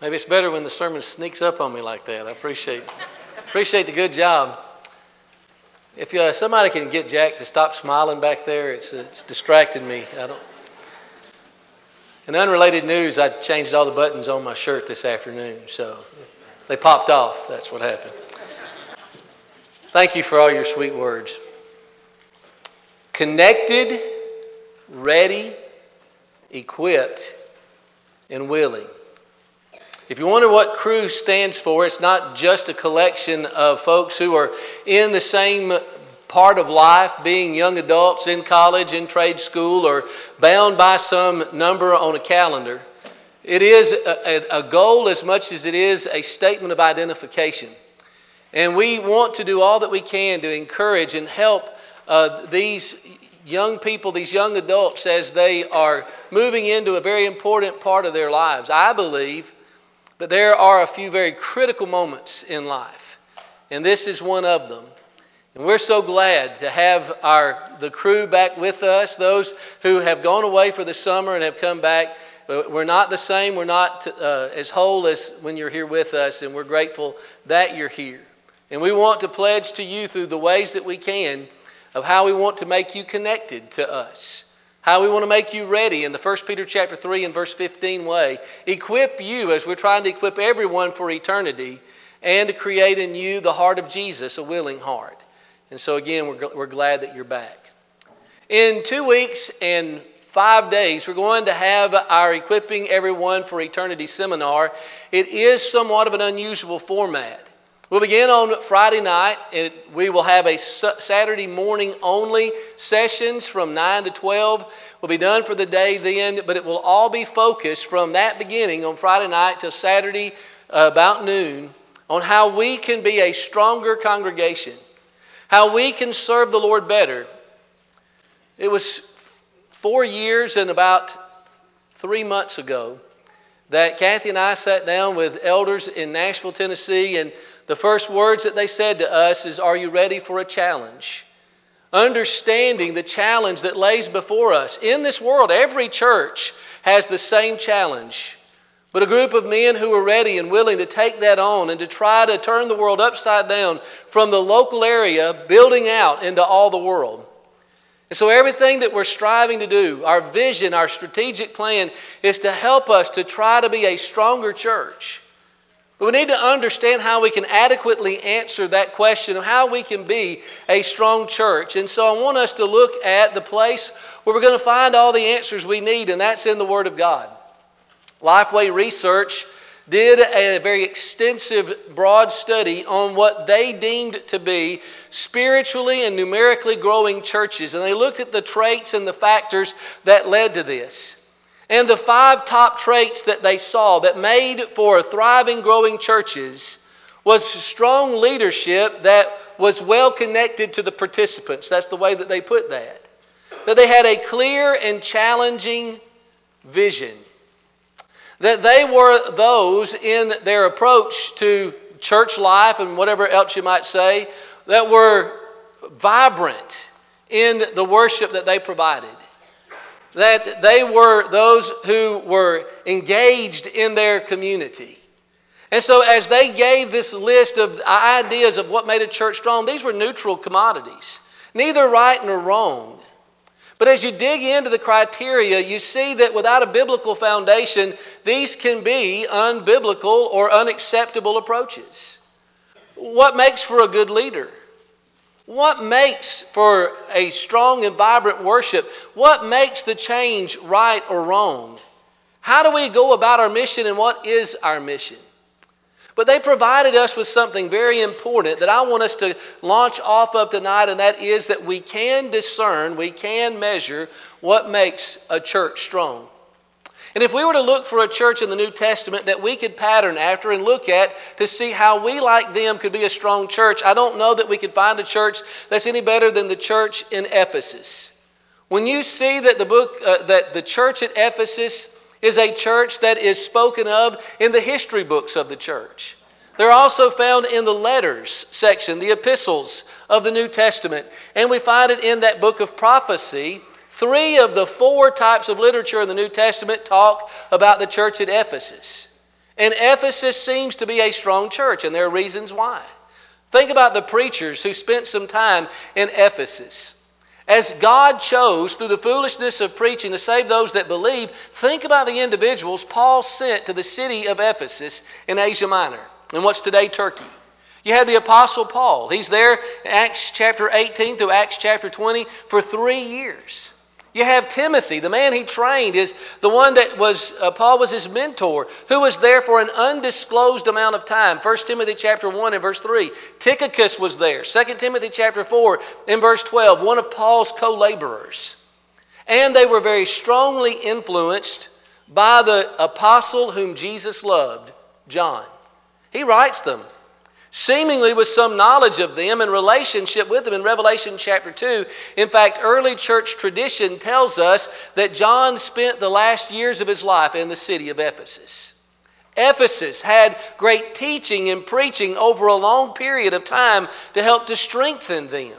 Maybe it's better when the sermon sneaks up on me like that. I appreciate appreciate the good job. If uh, somebody can get Jack to stop smiling back there, it's it's distracted me. I don't. In unrelated news, I changed all the buttons on my shirt this afternoon, so they popped off. That's what happened. Thank you for all your sweet words. Connected, ready, equipped, and willing. If you wonder what crew stands for, it's not just a collection of folks who are in the same part of life, being young adults in college, in trade school, or bound by some number on a calendar. It is a, a, goal as much as it is a statement of identification. And we want to do all that we can to encourage and help uh, these young people, these young adults, as they are moving into a very important part of their lives. I believe that there are a few very critical moments in life, and this is one of them. And we're so glad to have our the crew back with us, those who have gone away for the summer and have come back. We're not the same. We're not uh, as whole as when you're here with us, and we're grateful that you're here. And we want to pledge to you through the ways that we can of how we want to make you connected to us how we want to make you ready in the 1 Peter chapter 3 and verse 15 way. Equip you as we're trying to equip everyone for eternity and to create in you the heart of Jesus, a willing heart. And so, again, we're, we're glad that you're back. In two weeks and five days, we're going to have our Equipping Everyone for Eternity seminar. It is somewhat of an unusual format. We'll begin on Friday night, and we will have a Saturday morning only sessions from 9 to 12. We'll be done for the day then, but it will all be focused from that beginning on Friday night till Saturday uh, about noon on how we can be a stronger congregation, how we can serve the Lord better. It was four years and about three months ago that Kathy and I sat down with elders in Nashville, Tennessee, and the first words that they said to us is, Are you ready for a challenge? Understanding the challenge that lays before us. In this world, every church has the same challenge. But a group of men who are ready and willing to take that on and to try to turn the world upside down from the local area, building out into all the world. And so, everything that we're striving to do, our vision, our strategic plan, is to help us to try to be a stronger church. But we need to understand how we can adequately answer that question of how we can be a strong church. And so I want us to look at the place where we're going to find all the answers we need, and that's in the Word of God. Lifeway Research did a very extensive, broad study on what they deemed to be spiritually and numerically growing churches. And they looked at the traits and the factors that led to this. And the five top traits that they saw that made for thriving, growing churches was strong leadership that was well connected to the participants. That's the way that they put that. That they had a clear and challenging vision. That they were those in their approach to church life and whatever else you might say that were vibrant in the worship that they provided that they were those who were engaged in their community. And so, as they gave this list of ideas of what made a church strong, these were neutral commodities, neither right nor wrong. But as you dig into the criteria, you see that without a biblical foundation, these can be unbiblical or unacceptable approaches. What makes for a good leader? What makes for a strong and vibrant worship? What makes the change right or wrong? How do we go about our mission and what is our mission? But they provided us with something very important that I want us to launch off of tonight, and that is that we can discern, we can measure what makes a church strong. And if we were to look for a church in the New Testament that we could pattern after and look at to see how we, like them, could be a strong church, I don't know that we could find a church that's any better than the church in Ephesus. When you see that the book, uh, that the church at Ephesus is a church that is spoken of in the history books of the church. They're also found in the letters section, the epistles of the New Testament. And we find it in that book of prophecy Three of the four types of literature in the New Testament talk about the church at Ephesus. And Ephesus seems to be a strong church, and there are reasons why. Think about the preachers who spent some time in Ephesus. As God chose, through the foolishness of preaching, to save those that believe, think about the individuals Paul sent to the city of Ephesus in Asia Minor, in what's today Turkey. You had the Apostle Paul. He's there Acts chapter 18 through Acts chapter 20 for three years. You have Timothy, the man he trained, is the one that was uh, Paul was his mentor, who was there for an undisclosed amount of time. 1 Timothy chapter 1 and verse 3. Tychicus was there. 2 Timothy chapter 4 and verse 12, one of Paul's co-laborers. And they were very strongly influenced by the apostle whom Jesus loved, John. He writes them seemingly with some knowledge of them and relationship with them in Revelation chapter 2. In fact, early church tradition tells us that John spent the last years of his life in the city of Ephesus. Ephesus had great teaching and preaching over a long period of time to help to strengthen them.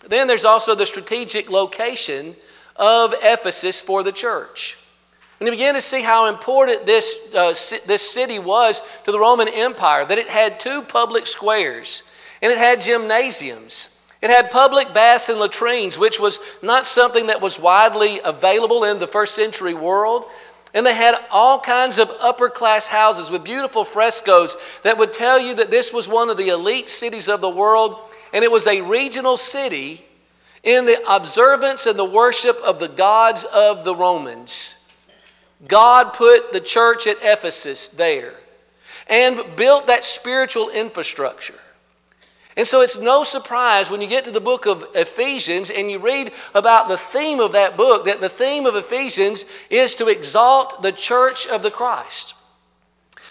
Then there's also the strategic location of Ephesus for the church. And you begin to see how important this, uh, this city was to the Roman Empire, that it had two public squares, and it had gymnasiums. It had public baths and latrines, which was not something that was widely available in the first century world. And they had all kinds of upper class houses with beautiful frescoes that would tell you that this was one of the elite cities of the world, and it was a regional city in the observance and the worship of the gods of the Romans. God put the church at Ephesus there and built that spiritual infrastructure. And so it's no surprise when you get to the book of Ephesians and you read about the theme of that book that the theme of Ephesians is to exalt the church of the Christ.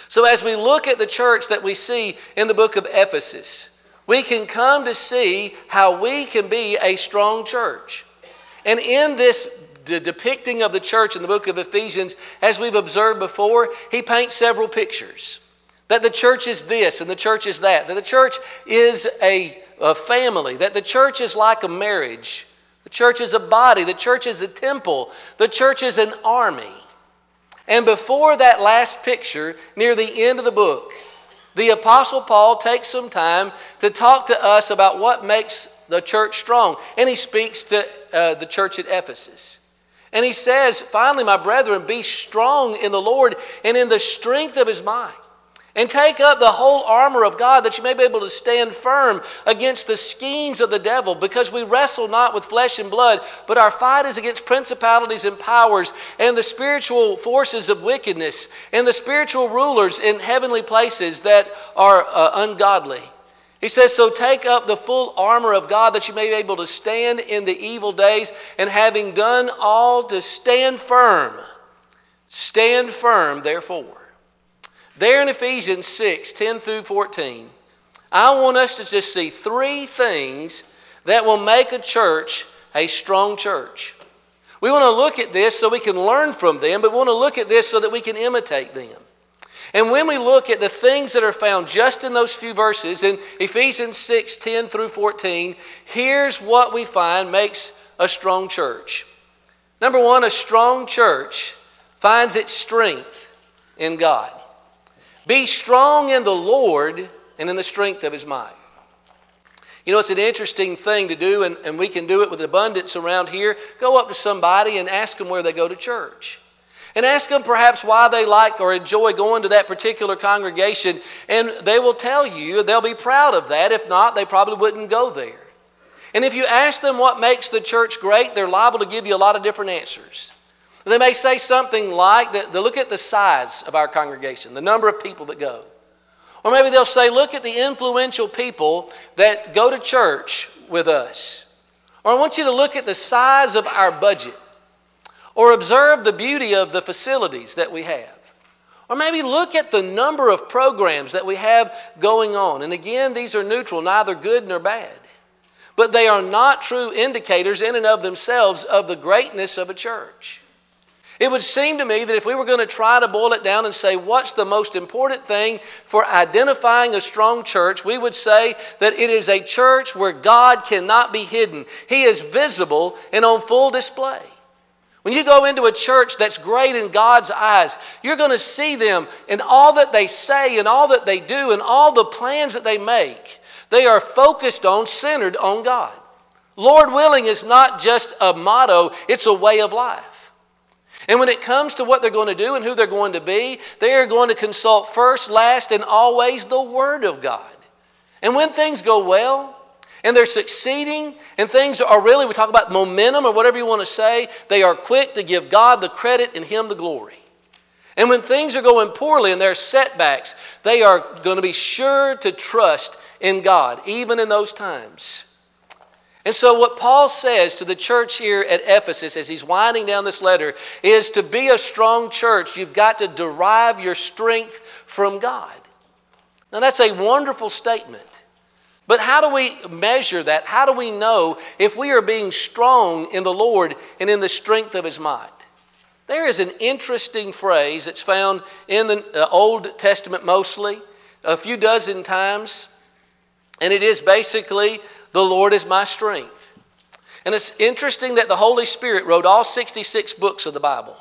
So as we look at the church that we see in the book of Ephesus, we can come to see how we can be a strong church. And in this the depicting of the church in the book of Ephesians, as we've observed before, he paints several pictures. That the church is this and the church is that. That the church is a, a family. That the church is like a marriage. The church is a body. The church is a temple. The church is an army. And before that last picture, near the end of the book, the Apostle Paul takes some time to talk to us about what makes the church strong. And he speaks to uh, the church at Ephesus. And he says, finally, my brethren, be strong in the Lord and in the strength of his might. And take up the whole armor of God that you may be able to stand firm against the schemes of the devil, because we wrestle not with flesh and blood, but our fight is against principalities and powers and the spiritual forces of wickedness and the spiritual rulers in heavenly places that are uh, ungodly. He says, So take up the full armor of God that you may be able to stand in the evil days, and having done all to stand firm. Stand firm, therefore. There in Ephesians 6 10 through 14, I want us to just see three things that will make a church a strong church. We want to look at this so we can learn from them, but we want to look at this so that we can imitate them. And when we look at the things that are found just in those few verses in Ephesians 6 10 through 14, here's what we find makes a strong church. Number one, a strong church finds its strength in God. Be strong in the Lord and in the strength of his might. You know, it's an interesting thing to do, and, and we can do it with abundance around here. Go up to somebody and ask them where they go to church and ask them perhaps why they like or enjoy going to that particular congregation, and they will tell you they'll be proud of that. If not, they probably wouldn't go there. And if you ask them what makes the church great, they're liable to give you a lot of different answers. They may say something like they look at the size of our congregation, the number of people that go. Or maybe they'll say, look at the influential people that go to church with us. Or I want you to look at the size of our budget. Or observe the beauty of the facilities that we have. Or maybe look at the number of programs that we have going on. And again, these are neutral, neither good nor bad. But they are not true indicators in and of themselves of the greatness of a church. It would seem to me that if we were going to try to boil it down and say what's the most important thing for identifying a strong church, we would say that it is a church where God cannot be hidden. He is visible and on full display. When you go into a church that's great in God's eyes, you're going to see them in all that they say and all that they do and all the plans that they make. They are focused on, centered on God. Lord willing is not just a motto, it's a way of life. And when it comes to what they're going to do and who they're going to be, they are going to consult first, last, and always the Word of God. And when things go well, and they're succeeding, and things are really, we talk about momentum or whatever you want to say, they are quick to give God the credit and Him the glory. And when things are going poorly and there are setbacks, they are going to be sure to trust in God, even in those times. And so, what Paul says to the church here at Ephesus as he's winding down this letter is to be a strong church, you've got to derive your strength from God. Now, that's a wonderful statement. But how do we measure that? How do we know if we are being strong in the Lord and in the strength of His might? There is an interesting phrase that's found in the uh, Old Testament mostly, a few dozen times, and it is basically, The Lord is my strength. And it's interesting that the Holy Spirit wrote all 66 books of the Bible.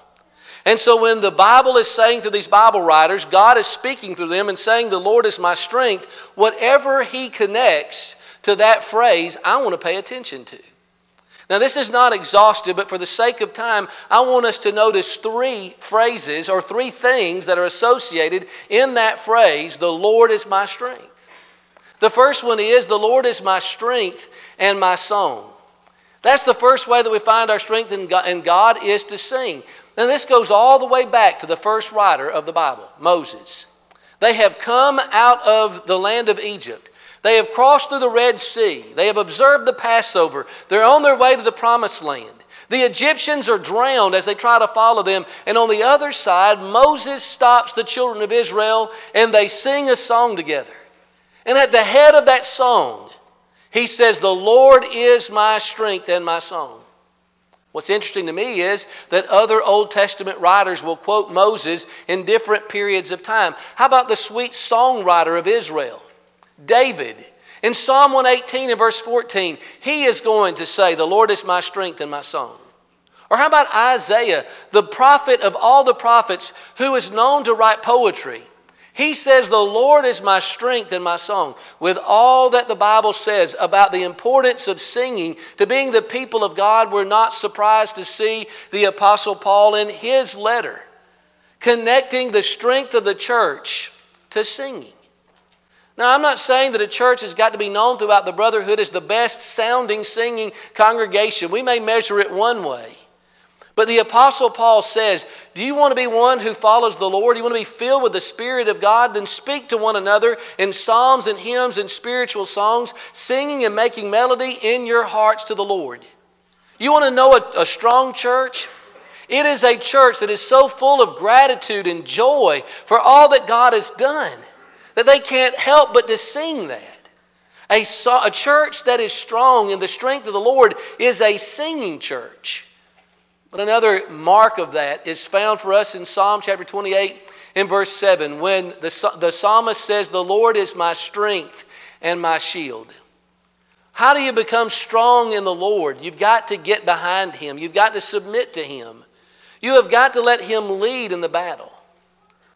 And so when the Bible is saying to these Bible writers, God is speaking through them and saying, The Lord is my strength, whatever He connects to that phrase, I want to pay attention to. Now, this is not exhaustive, but for the sake of time, I want us to notice three phrases or three things that are associated in that phrase, The Lord is my strength. The first one is, The Lord is my strength and my song. That's the first way that we find our strength in God, in God is to sing. Now, this goes all the way back to the first writer of the Bible, Moses. They have come out of the land of Egypt. They have crossed through the Red Sea. They have observed the Passover. They're on their way to the Promised Land. The Egyptians are drowned as they try to follow them. And on the other side, Moses stops the children of Israel and they sing a song together. And at the head of that song, he says, The Lord is my strength and my song. What's interesting to me is that other Old Testament writers will quote Moses in different periods of time. How about the sweet songwriter of Israel, David? In Psalm 118 and verse 14, he is going to say, The Lord is my strength and my song. Or how about Isaiah, the prophet of all the prophets who is known to write poetry? He says, The Lord is my strength and my song. With all that the Bible says about the importance of singing to being the people of God, we're not surprised to see the Apostle Paul in his letter connecting the strength of the church to singing. Now, I'm not saying that a church has got to be known throughout the brotherhood as the best sounding singing congregation. We may measure it one way. But the Apostle Paul says, Do you want to be one who follows the Lord? Do you want to be filled with the Spirit of God? Then speak to one another in psalms and hymns and spiritual songs, singing and making melody in your hearts to the Lord. You want to know a, a strong church? It is a church that is so full of gratitude and joy for all that God has done that they can't help but to sing that. A, a church that is strong in the strength of the Lord is a singing church. But another mark of that is found for us in Psalm chapter 28 in verse 7 when the, the psalmist says, The Lord is my strength and my shield. How do you become strong in the Lord? You've got to get behind Him, you've got to submit to Him, you have got to let Him lead in the battle.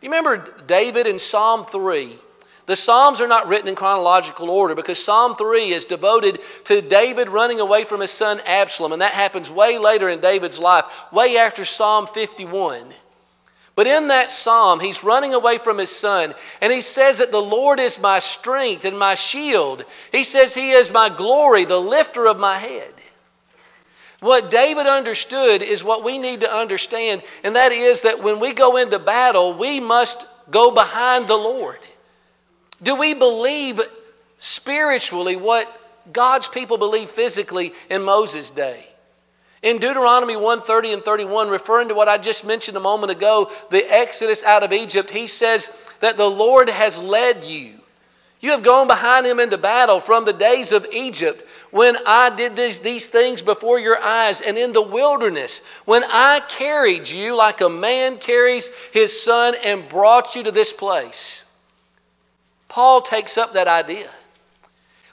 You remember David in Psalm 3 the Psalms are not written in chronological order because Psalm 3 is devoted to David running away from his son Absalom, and that happens way later in David's life, way after Psalm 51. But in that psalm, he's running away from his son, and he says that the Lord is my strength and my shield. He says he is my glory, the lifter of my head. What David understood is what we need to understand, and that is that when we go into battle, we must go behind the Lord. Do we believe spiritually what God's people believed physically in Moses' day? In Deuteronomy 130 and 31, referring to what I just mentioned a moment ago, the exodus out of Egypt, he says that the Lord has led you. You have gone behind him into battle from the days of Egypt when I did these, these things before your eyes, and in the wilderness when I carried you like a man carries his son and brought you to this place. Paul takes up that idea.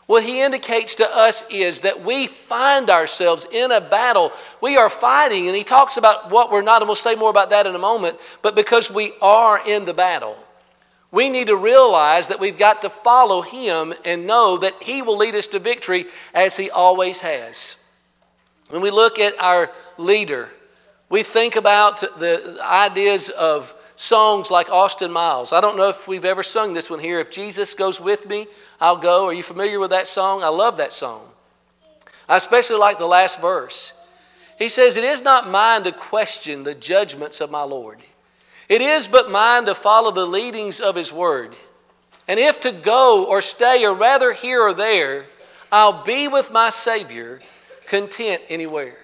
What he indicates to us is that we find ourselves in a battle. We are fighting, and he talks about what we're not, and we'll say more about that in a moment, but because we are in the battle. We need to realize that we've got to follow him and know that he will lead us to victory as he always has. When we look at our leader, we think about the ideas of songs like Austin Miles. I don't know if we've ever sung this one here. If Jesus goes with me, I'll go. Are you familiar with that song? I love that song. I especially like the last verse. He says, It is not mine to question the judgments of my Lord. It is but mine to follow the leadings of His word. And if to go or stay, or rather here or there, I'll be with my Savior, content anywhere.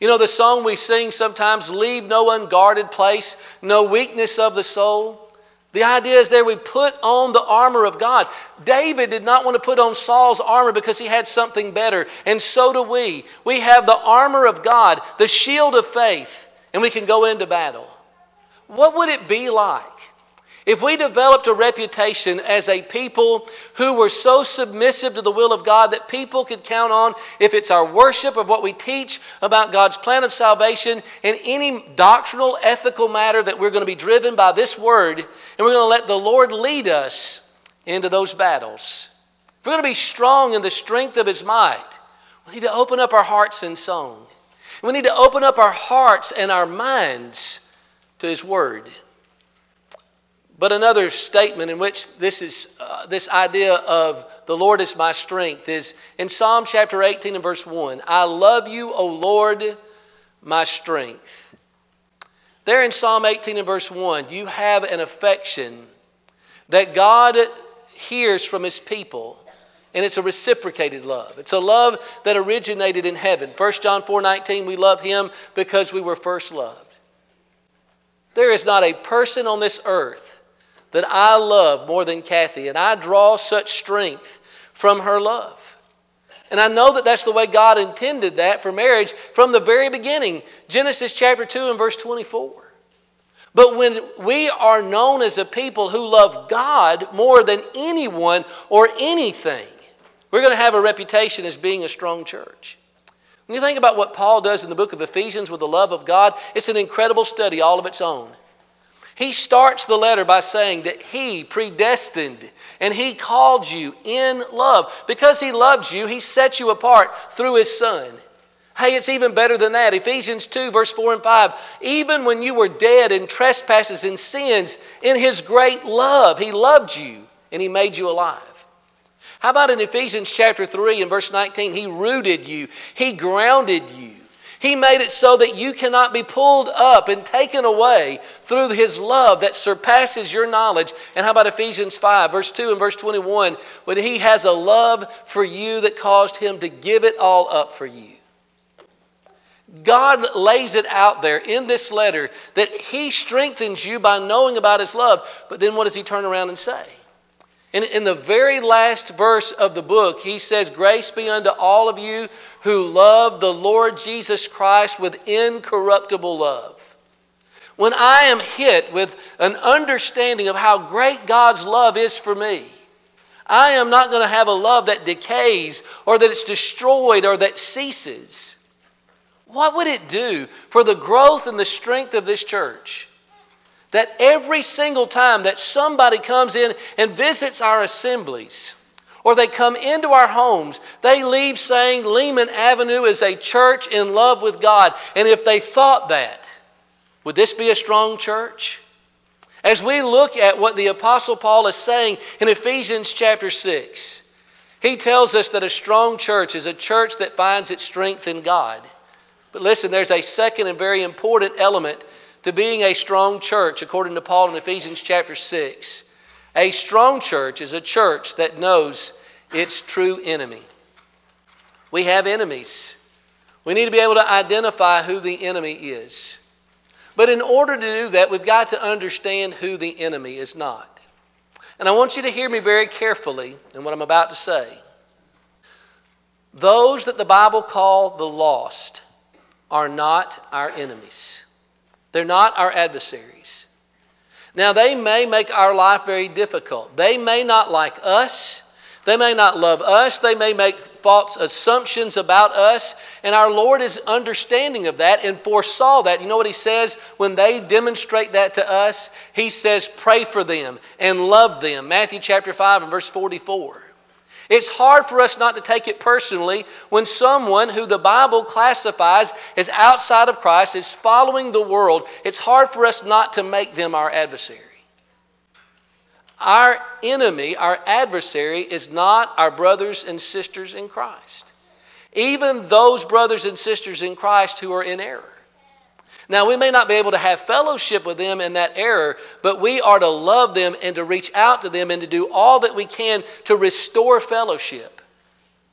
You know, the song we sing sometimes, Leave no unguarded place, no weakness of the soul. The idea is there we put on the armor of God. David did not want to put on Saul's armor because he had something better, and so do we. We have the armor of God, the shield of faith, and we can go into battle. What would it be like if we developed a reputation as a people who were so submissive to the will of God that people could count on if it's our worship of what we teach about God's plan of salvation in any doctrinal, ethical matter that we're going to be driven by this word and we're going to let the Lord lead us into those battles? If we're going to be strong in the strength of His might, we need to open up our hearts in song. We need to open up our hearts and our minds to His Word. But another statement in which this is uh, this idea of the Lord is my strength is in Psalm chapter 18 and verse 1. I love you, O Lord, my strength. There in Psalm 18 and verse 1, you have an affection that God hears from his people. And it's a reciprocated love. It's a love that originated in heaven. 1 John 4:19, we love him because we were first loved. There is not a person on this earth that I love more than Kathy, and I draw such strength from her love. And I know that that's the way God intended that for marriage from the very beginning. Genesis chapter 2 and verse 24. But when we are known as a people who love God more than anyone or anything, we're going to have a reputation as being a strong church. When you think about what Paul does in the book of Ephesians with the love of God, it's an incredible study all of its own. He starts the letter by saying that He predestined and He called you in love. Because He loves you, He set you apart through His Son. Hey, it's even better than that. Ephesians 2, verse 4 and 5. Even when you were dead in trespasses and sins, in His great love, He loved you and He made you alive. How about in Ephesians chapter 3 and verse 19? He rooted you, He grounded you. He made it so that you cannot be pulled up and taken away through His love that surpasses your knowledge. And how about Ephesians 5, verse 2 and verse 21, when He has a love for you that caused Him to give it all up for you? God lays it out there in this letter that He strengthens you by knowing about His love. But then what does He turn around and say? In, in the very last verse of the book, he says, Grace be unto all of you who love the Lord Jesus Christ with incorruptible love. When I am hit with an understanding of how great God's love is for me, I am not going to have a love that decays or that it's destroyed or that ceases. What would it do for the growth and the strength of this church? That every single time that somebody comes in and visits our assemblies, or they come into our homes, they leave saying Lehman Avenue is a church in love with God. And if they thought that, would this be a strong church? As we look at what the Apostle Paul is saying in Ephesians chapter 6, he tells us that a strong church is a church that finds its strength in God. But listen, there's a second and very important element to being a strong church, according to Paul in Ephesians chapter 6. A strong church is a church that knows its true enemy. We have enemies. We need to be able to identify who the enemy is. But in order to do that, we've got to understand who the enemy is not. And I want you to hear me very carefully in what I'm about to say. Those that the Bible call the lost are not our enemies. They're not our adversaries. Now, they may make our life very difficult. They may not like us. They may not love us. They may make false assumptions about us. And our Lord is understanding of that and foresaw that. You know what He says when they demonstrate that to us? He says, pray for them and love them. Matthew chapter 5 and verse 44. It's hard for us not to take it personally when someone who the Bible classifies as outside of Christ is following the world. It's hard for us not to make them our adversary. Our enemy, our adversary, is not our brothers and sisters in Christ. Even those brothers and sisters in Christ who are in error. Now, we may not be able to have fellowship with them in that error, but we are to love them and to reach out to them and to do all that we can to restore fellowship.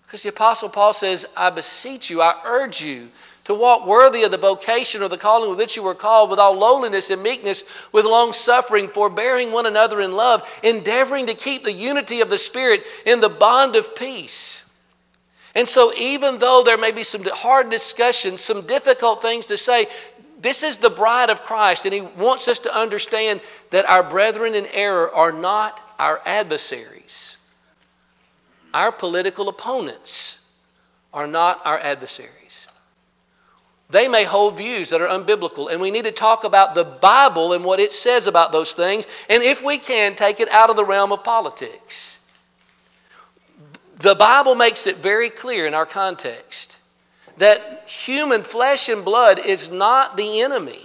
Because the Apostle Paul says, I beseech you, I urge you to walk worthy of the vocation or the calling with which you were called, with all lowliness and meekness, with long suffering, forbearing one another in love, endeavoring to keep the unity of the Spirit in the bond of peace. And so, even though there may be some hard discussions, some difficult things to say, this is the bride of Christ, and he wants us to understand that our brethren in error are not our adversaries. Our political opponents are not our adversaries. They may hold views that are unbiblical, and we need to talk about the Bible and what it says about those things, and if we can, take it out of the realm of politics. The Bible makes it very clear in our context that human flesh and blood is not the enemy.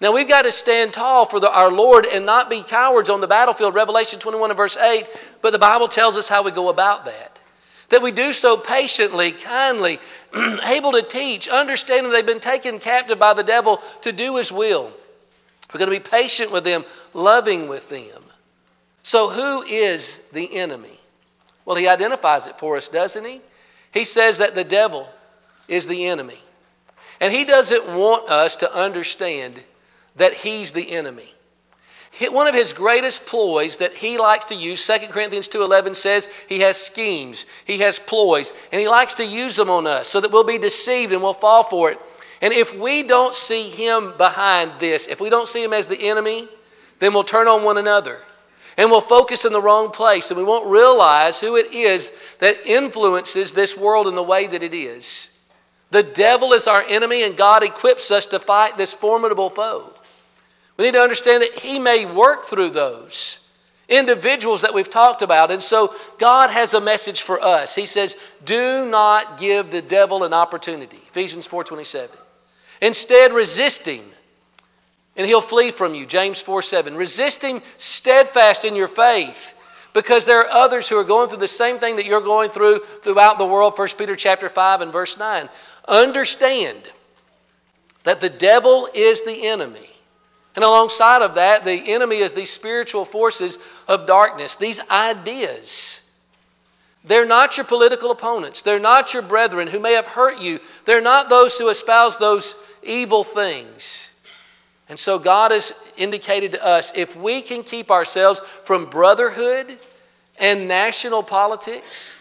Now we've got to stand tall for the, our Lord and not be cowards on the battlefield. Revelation 21 and verse 8. But the Bible tells us how we go about that. That we do so patiently, kindly, able to teach, understanding they've been taken captive by the devil to do his will. We're going to be patient with them, loving with them. So, who is the enemy? Well, he identifies it for us, doesn't he? He says that the devil is the enemy. And he doesn't want us to understand that he's the enemy. One of his greatest ploys that he likes to use, 2 Corinthians 2.11 says he has schemes, he has ploys, and he likes to use them on us so that we'll be deceived and we'll fall for it. And if we don't see him behind this, if we don't see him as the enemy, then we'll turn on one another. And we'll focus in the wrong place and we won't realize who it is that influences this world in the way that it is. The devil is our enemy, and God equips us to fight this formidable foe. We need to understand that he may work through those individuals that we've talked about. And so God has a message for us. He says, "Do not give the devil an opportunity." Ephesians 4:27. Instead, resist him, and he'll flee from you. James 4 7. Resist him steadfast in your faith. Because there are others who are going through the same thing that you're going through throughout the world. 1 Peter chapter 5 and verse 9. Understand that the devil is the enemy. And alongside of that, the enemy is these spiritual forces of darkness, these ideas. They're not your political opponents. They're not your brethren who may have hurt you. They're not those who espouse those evil things. And so God has indicated to us if we can keep ourselves from brotherhood and national politics,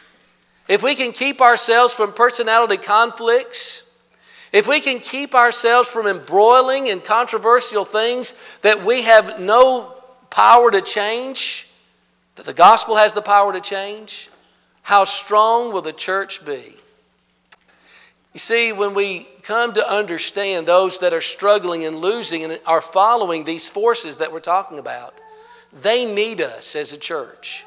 if we can keep ourselves from personality conflicts, if we can keep ourselves from embroiling in controversial things that we have no power to change, that the gospel has the power to change, how strong will the church be? You see, when we come to understand those that are struggling and losing and are following these forces that we're talking about, they need us as a church.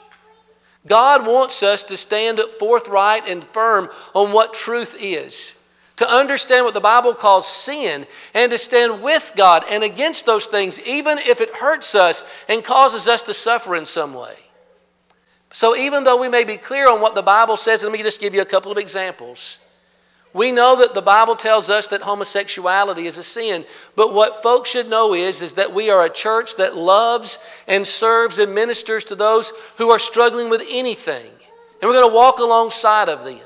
God wants us to stand up forthright and firm on what truth is, to understand what the Bible calls sin, and to stand with God and against those things, even if it hurts us and causes us to suffer in some way. So, even though we may be clear on what the Bible says, let me just give you a couple of examples. We know that the Bible tells us that homosexuality is a sin, but what folks should know is, is that we are a church that loves and serves and ministers to those who are struggling with anything. And we're going to walk alongside of them.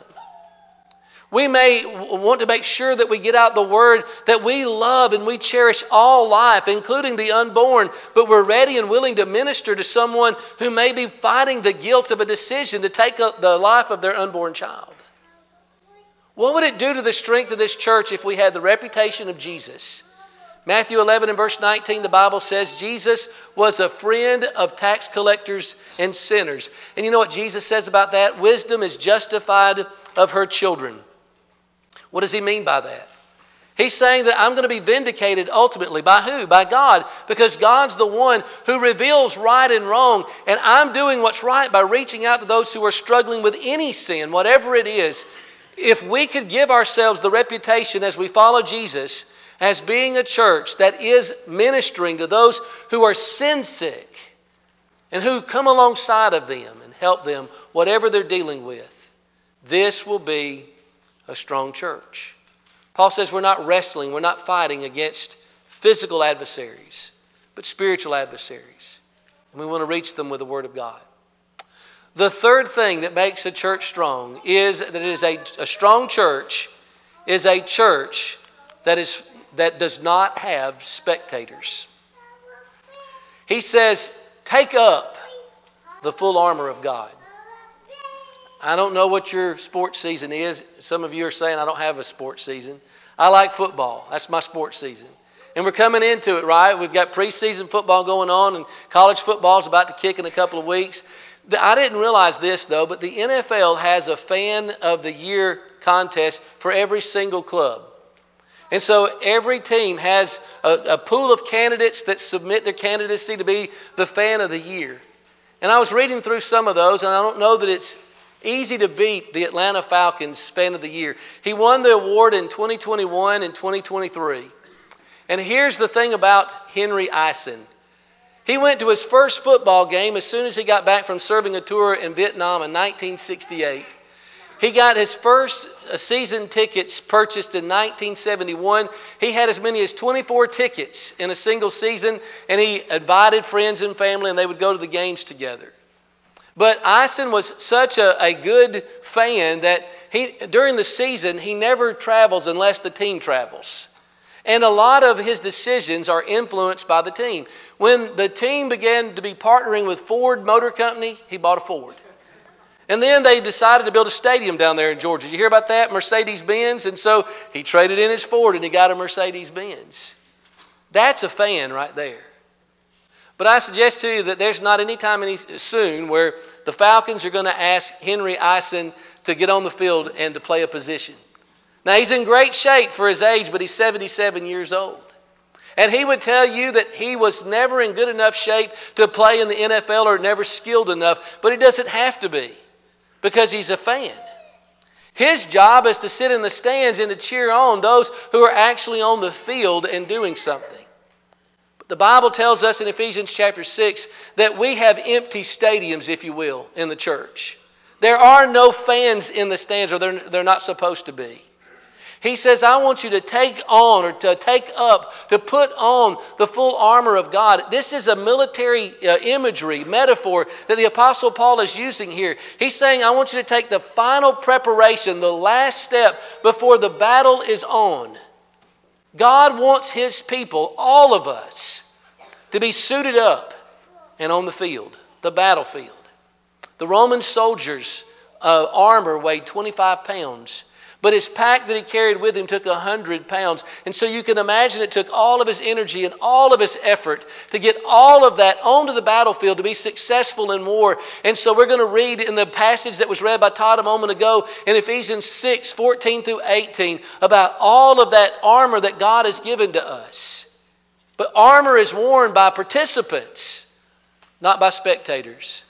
We may want to make sure that we get out the word that we love and we cherish all life, including the unborn, but we're ready and willing to minister to someone who may be fighting the guilt of a decision to take the life of their unborn child. What would it do to the strength of this church if we had the reputation of Jesus Matthew 11 and verse 19, the Bible says Jesus was a friend of tax collectors and sinners. And you know what Jesus says about that? Wisdom is justified of her children. What does he mean by that? He's saying that I'm going to be vindicated ultimately. By who? By God. Because God's the one who reveals right and wrong. And I'm doing what's right by reaching out to those who are struggling with any sin, whatever it is. If we could give ourselves the reputation as we follow Jesus as being a church that is ministering to those who are sin sick and who come alongside of them and help them, whatever they're dealing with, this will be a strong church. Paul says we're not wrestling, we're not fighting against physical adversaries, but spiritual adversaries. And we want to reach them with the Word of God. The third thing that makes a church strong is that it is a, a strong church is a church that is that does not have spectators. He says, Take up the full armor of God. I don't know what your sports season is. Some of you are saying, I don't have a sports season. I like football, that's my sports season. And we're coming into it, right? We've got preseason football going on, and college football is about to kick in a couple of weeks. I didn't realize this, though, but the NFL has a fan of the year contest for every single club. And so every team has a, a, pool of candidates that submit their candidacy to be the fan of the year. And I was reading through some of those, and I don't know that it's easy to beat the Atlanta Falcons fan of the year. He won the award in 2021 and 2023. And here's the thing about Henry Eisen. He went to his first football game as soon as he got back from serving a tour in Vietnam in 1968. He got his first uh, season tickets purchased in 1971. He had as many as 24 tickets in a single season, and he invited friends and family, and they would go to the games together. But Eisen was such a, a good fan that he, during the season, he never travels unless the team travels. And a lot of his decisions are influenced by the team. When the team began to be partnering with Ford Motor Company, he bought a Ford. And then they decided to build a stadium down there in Georgia. Did you hear about that? Mercedes Benz. And so he traded in his Ford and he got a Mercedes Benz. That's a fan right there. But I suggest to you that there's not any time any soon where the Falcons are going to ask Henry Eisen to get on the field and to play a position. Now, he's in great shape for his age, but he's 77 years old. And he would tell you that he was never in good enough shape to play in the NFL or never skilled enough, but he doesn't have to be because he's a fan. His job is to sit in the stands and to cheer on those who are actually on the field and doing something. But the Bible tells us in Ephesians chapter 6 that we have empty stadiums, if you will, in the church. There are no fans in the stands, or they're, they're not supposed to be. He says, I want you to take on or to take up, to put on the full armor of God. This is a military uh, imagery, metaphor that the Apostle Paul is using here. He's saying, I want you to take the final preparation, the last step before the battle is on. God wants His people, all of us, to be suited up and on the field, the battlefield. The Roman soldiers' uh, armor weighed 25 pounds. But his pack that he carried with him took a 100 pounds. And so you can imagine it took all of his energy and all of his effort to get all of that onto the battlefield to be successful in war. And so we're going to read in the passage that was read by Todd a moment ago in Ephesians 6 14 through 18 about all of that armor that God has given to us. But armor is worn by participants, not by spectators.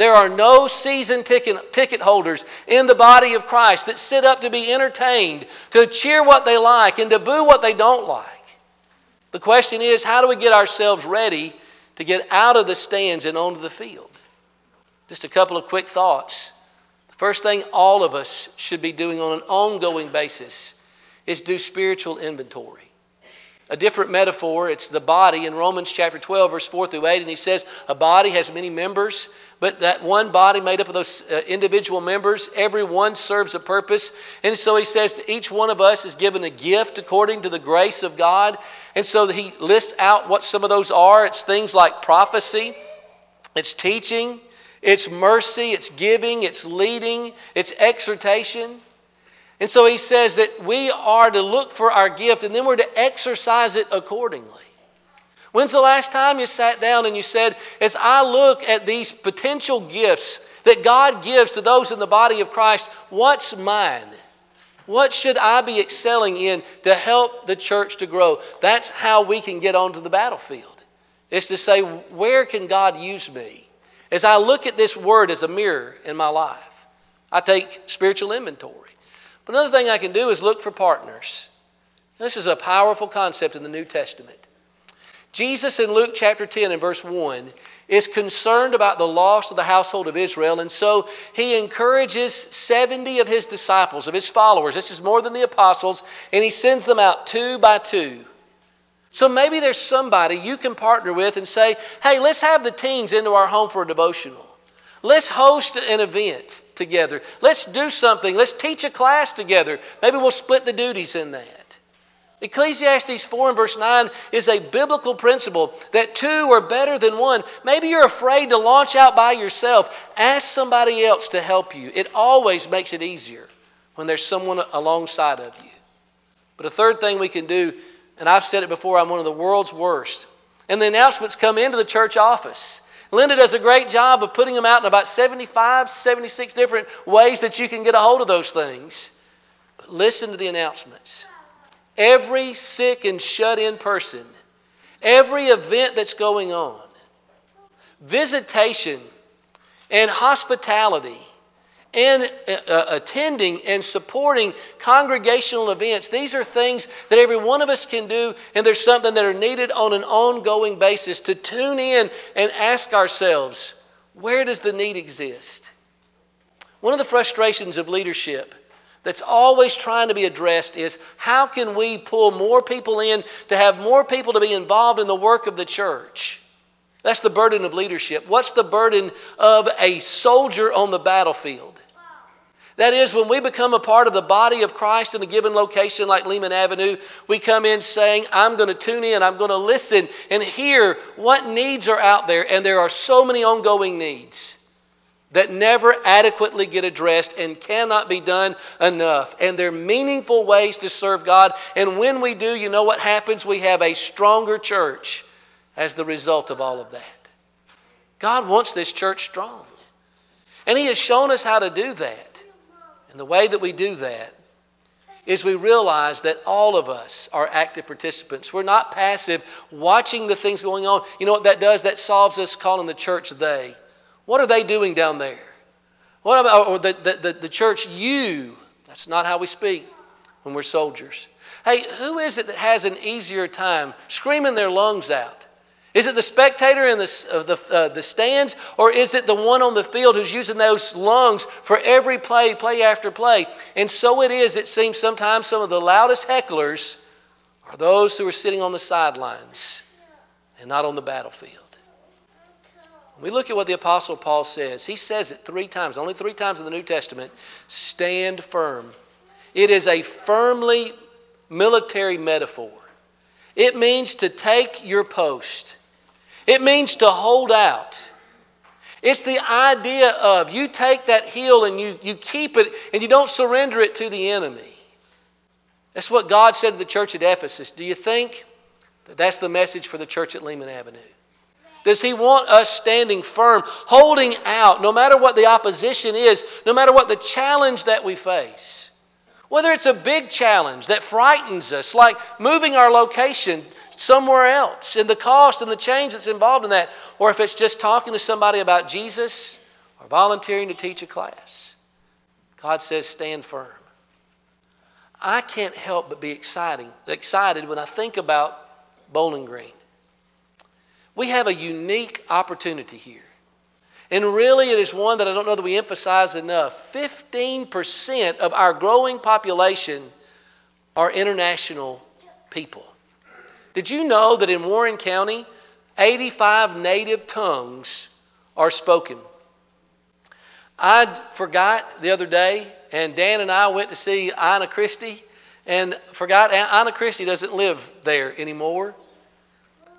There are no season ticket, ticket holders in the body of Christ that sit up to be entertained, to cheer what they like, and to boo what they don't like. The question is how do we get ourselves ready to get out of the stands and onto the field? Just a couple of quick thoughts. The first thing all of us should be doing on an ongoing basis is do spiritual inventory a different metaphor. It's the body in Romans chapter 12, verse 4 through 8. And he says, A body has many members, but that one body made up of those uh, individual members, every one serves a purpose. And so he says that each one of us is given a gift according to the grace of God. And so he lists out what some of those are. It's things like prophecy, it's teaching, it's mercy, it's giving, it's leading, it's exhortation. And so he says that we are to look for our gift and then we're to exercise it accordingly. When's the last time you sat down and you said, as I look at these potential gifts that God gives to those in the body of Christ, what's mine? What should I be excelling in to help the church to grow? That's how we can get onto the battlefield. It's to say, where can God use me? As I look at this word as a mirror in my life, I take spiritual inventory. But another thing I can do is look for partners. This is a powerful concept in the New Testament. Jesus in Luke chapter 10 and verse 1 is concerned about the loss of the household of Israel, and so he encourages 70 of his disciples, of his followers. This is more than the apostles, and he sends them out two by two. So maybe there's somebody you can partner with and say, hey, let's have the teens into our home for a devotional. Let's host an event together. Let's do something. Let's teach a class together. Maybe we'll split the duties in that. Ecclesiastes 4 and verse 9 is a biblical principle that two are better than one. Maybe you're afraid to launch out by yourself. Ask somebody else to help you. It always makes it easier when there's someone alongside of you. But a third thing we can do, and I've said it before, I'm one of the world's worst. And the announcements come into the church office. Linda does a great job of putting them out in about 75, 76 different ways that you can get a hold of those things. But listen to the announcements. Every sick and shut in person, every event that's going on, visitation and hospitality, and uh, uh, attending and supporting congregational events. These are things that every one of us can do, and there's something that are needed on an ongoing basis to tune in and ask ourselves where does the need exist? One of the frustrations of leadership that's always trying to be addressed is how can we pull more people in to have more people to be involved in the work of the church? That's the burden of leadership. What's the burden of a soldier on the battlefield? That is, when we become a part of the body of Christ in a given location like Lehman Avenue, we come in saying, I'm going to tune in, I'm going to listen and hear what needs are out there. And there are so many ongoing needs that never adequately get addressed and cannot be done enough. And they're meaningful ways to serve God. And when we do, you know what happens? We have a stronger church as the result of all of that. God wants this church strong. And He has shown us how to do that. And the way that we do that is we realize that all of us are active participants. We're not passive watching the things going on. You know what that does? That solves us calling the church they. What are they doing down there? What about or the, the, the, church, you? That's not how we speak when we're soldiers. Hey, who is it that has an easier time screaming their lungs out? Is it the spectator in the, the, uh, the stands, or is it the one on the field who's using those lungs for every play, play after play? And so it is, it seems sometimes some of the loudest hecklers are those who are sitting on the sidelines and not on the battlefield. We look at what the Apostle Paul says. He says it three times, only three times in the New Testament stand firm. It is a firmly military metaphor. It means to take your post, it means to hold out. It's the idea of you take that hill and you, you keep it and you don't surrender it to the enemy. That's what God said to the church at Ephesus. Do you think that that's the message for the church at Lehman Avenue? Does He want us standing firm, holding out, no matter what the opposition is, no matter what the challenge that we face? Whether it's a big challenge that frightens us, like moving our location somewhere else, and the cost and the change that's involved in that, or if it's just talking to somebody about Jesus or volunteering to teach a class. God says, stand firm. I can't help but be exciting, excited when I think about Bowling Green. We have a unique opportunity here. And really, it is one that I don't know that we emphasize enough. 15% of our growing population are international people. Did you know that in Warren County, 85 native tongues are spoken? I forgot the other day, and Dan and I went to see Anna Christie, and forgot Anna Christie doesn't live there anymore.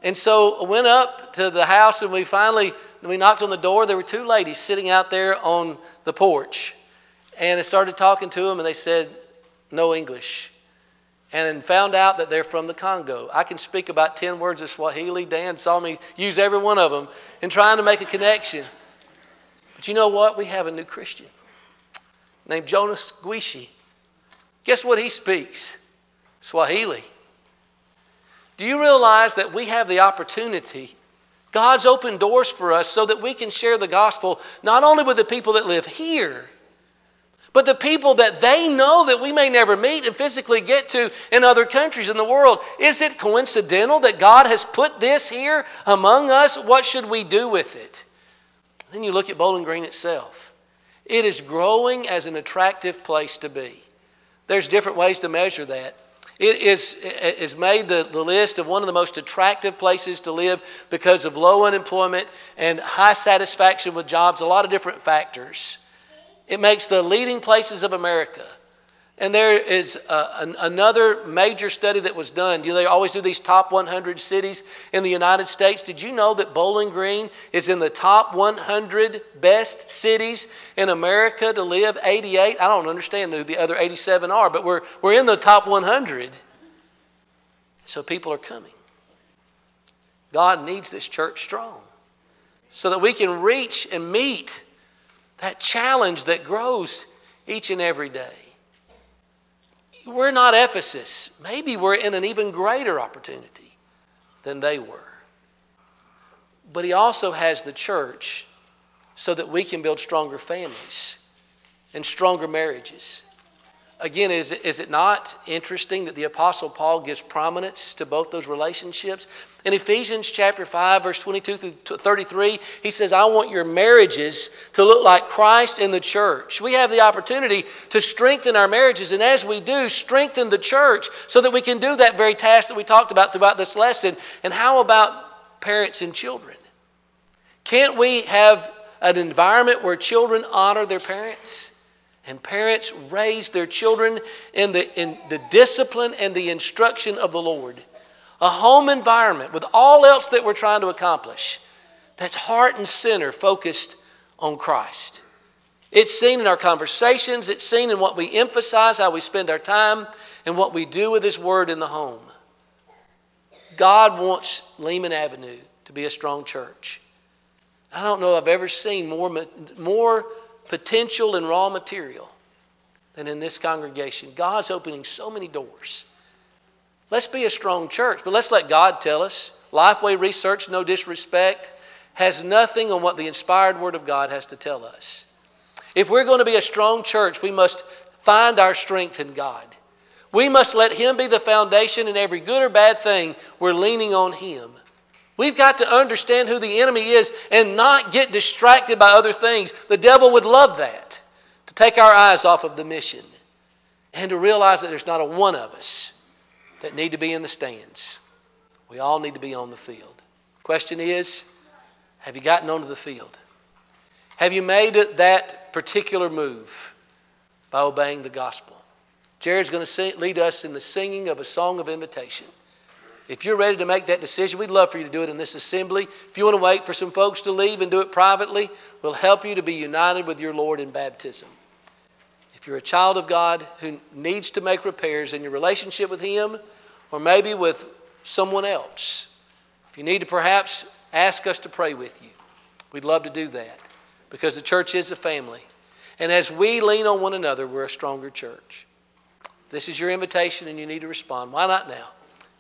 And so I went up to the house and we finally we knocked on the door. There were two ladies sitting out there on the porch. And I started talking to them and they said, no English and found out that they're from the Congo. I can speak about 10 words of Swahili. Dan saw me use every one of them in trying to make a connection. But you know what? We have a new Christian named Jonas Guishi. Guess what he speaks? Swahili. Do you realize that we have the opportunity? God's opened doors for us so that we can share the gospel not only with the people that live here, but the people that they know that we may never meet and physically get to in other countries in the world. Is it coincidental that God has put this here among us? What should we do with it? Then you look at Bowling Green itself. It is growing as an attractive place to be. There's different ways to measure that. It is, is made the, the list of one of the most attractive places to live because of low unemployment and high satisfaction with jobs, a lot of different factors. It makes the leading places of America. And there is uh, an, another major study that was done. Do they always do these top 100 cities in the United States? Did you know that Bowling Green is in the top 100 best cities in America to live? 88. I don't understand who the other 87 are, but we're, we're in the top 100. So people are coming. God needs this church strong so that we can reach and meet that challenge that grows each and every day. We're not Ephesus. Maybe we're in an even greater opportunity than they were. But He also has the church so that we can build stronger families and stronger marriages Again, is, is it not interesting that the Apostle Paul gives prominence to both those relationships? In Ephesians chapter 5, verse 22 through 33, he says, I want your marriages to look like Christ in the church. We have the opportunity to strengthen our marriages, and as we do, strengthen the church so that we can do that very task that we talked about throughout this lesson. And how about parents and children? Can't we have an environment where children honor their parents? And parents raise their children in the, in the discipline and the instruction of the Lord. A home environment with all else that we're trying to accomplish that's heart and center focused on Christ. It's seen in our conversations, it's seen in what we emphasize, how we spend our time, and what we do with His Word in the home. God wants Lehman Avenue to be a strong church. I don't know I've ever seen more, more potential and raw material than in this congregation. God's opening so many doors. Let's be a strong church, but let's let God tell us. Lifeway Research, no disrespect, has nothing on what the inspired Word of God has to tell us. If we're going to be a strong church, we must find our strength in God. We must let Him be the foundation in every good or bad thing. We're leaning on Him. We've got to understand who the enemy is and not get distracted by other things. The devil would love that, to take our eyes off of the mission and to realize that there's not a one of us that need to be in the stands. We all need to be on the field. Question is, have you gotten onto the field? Have you made that particular move by obeying the gospel? Jared's going to lead us in the singing of a song of invitation. If you're ready to make that decision, we'd love for you to do it in this assembly. If you want to wait for some folks to leave and do it privately, we'll help you to be united with your Lord in baptism. If you're a child of God who needs to make repairs in your relationship with Him or maybe with someone else, if you need to perhaps ask us to pray with you, we'd love to do that because the church is a family. And as we lean on one another, we're a stronger church. This is your invitation and you need to respond. Why not now?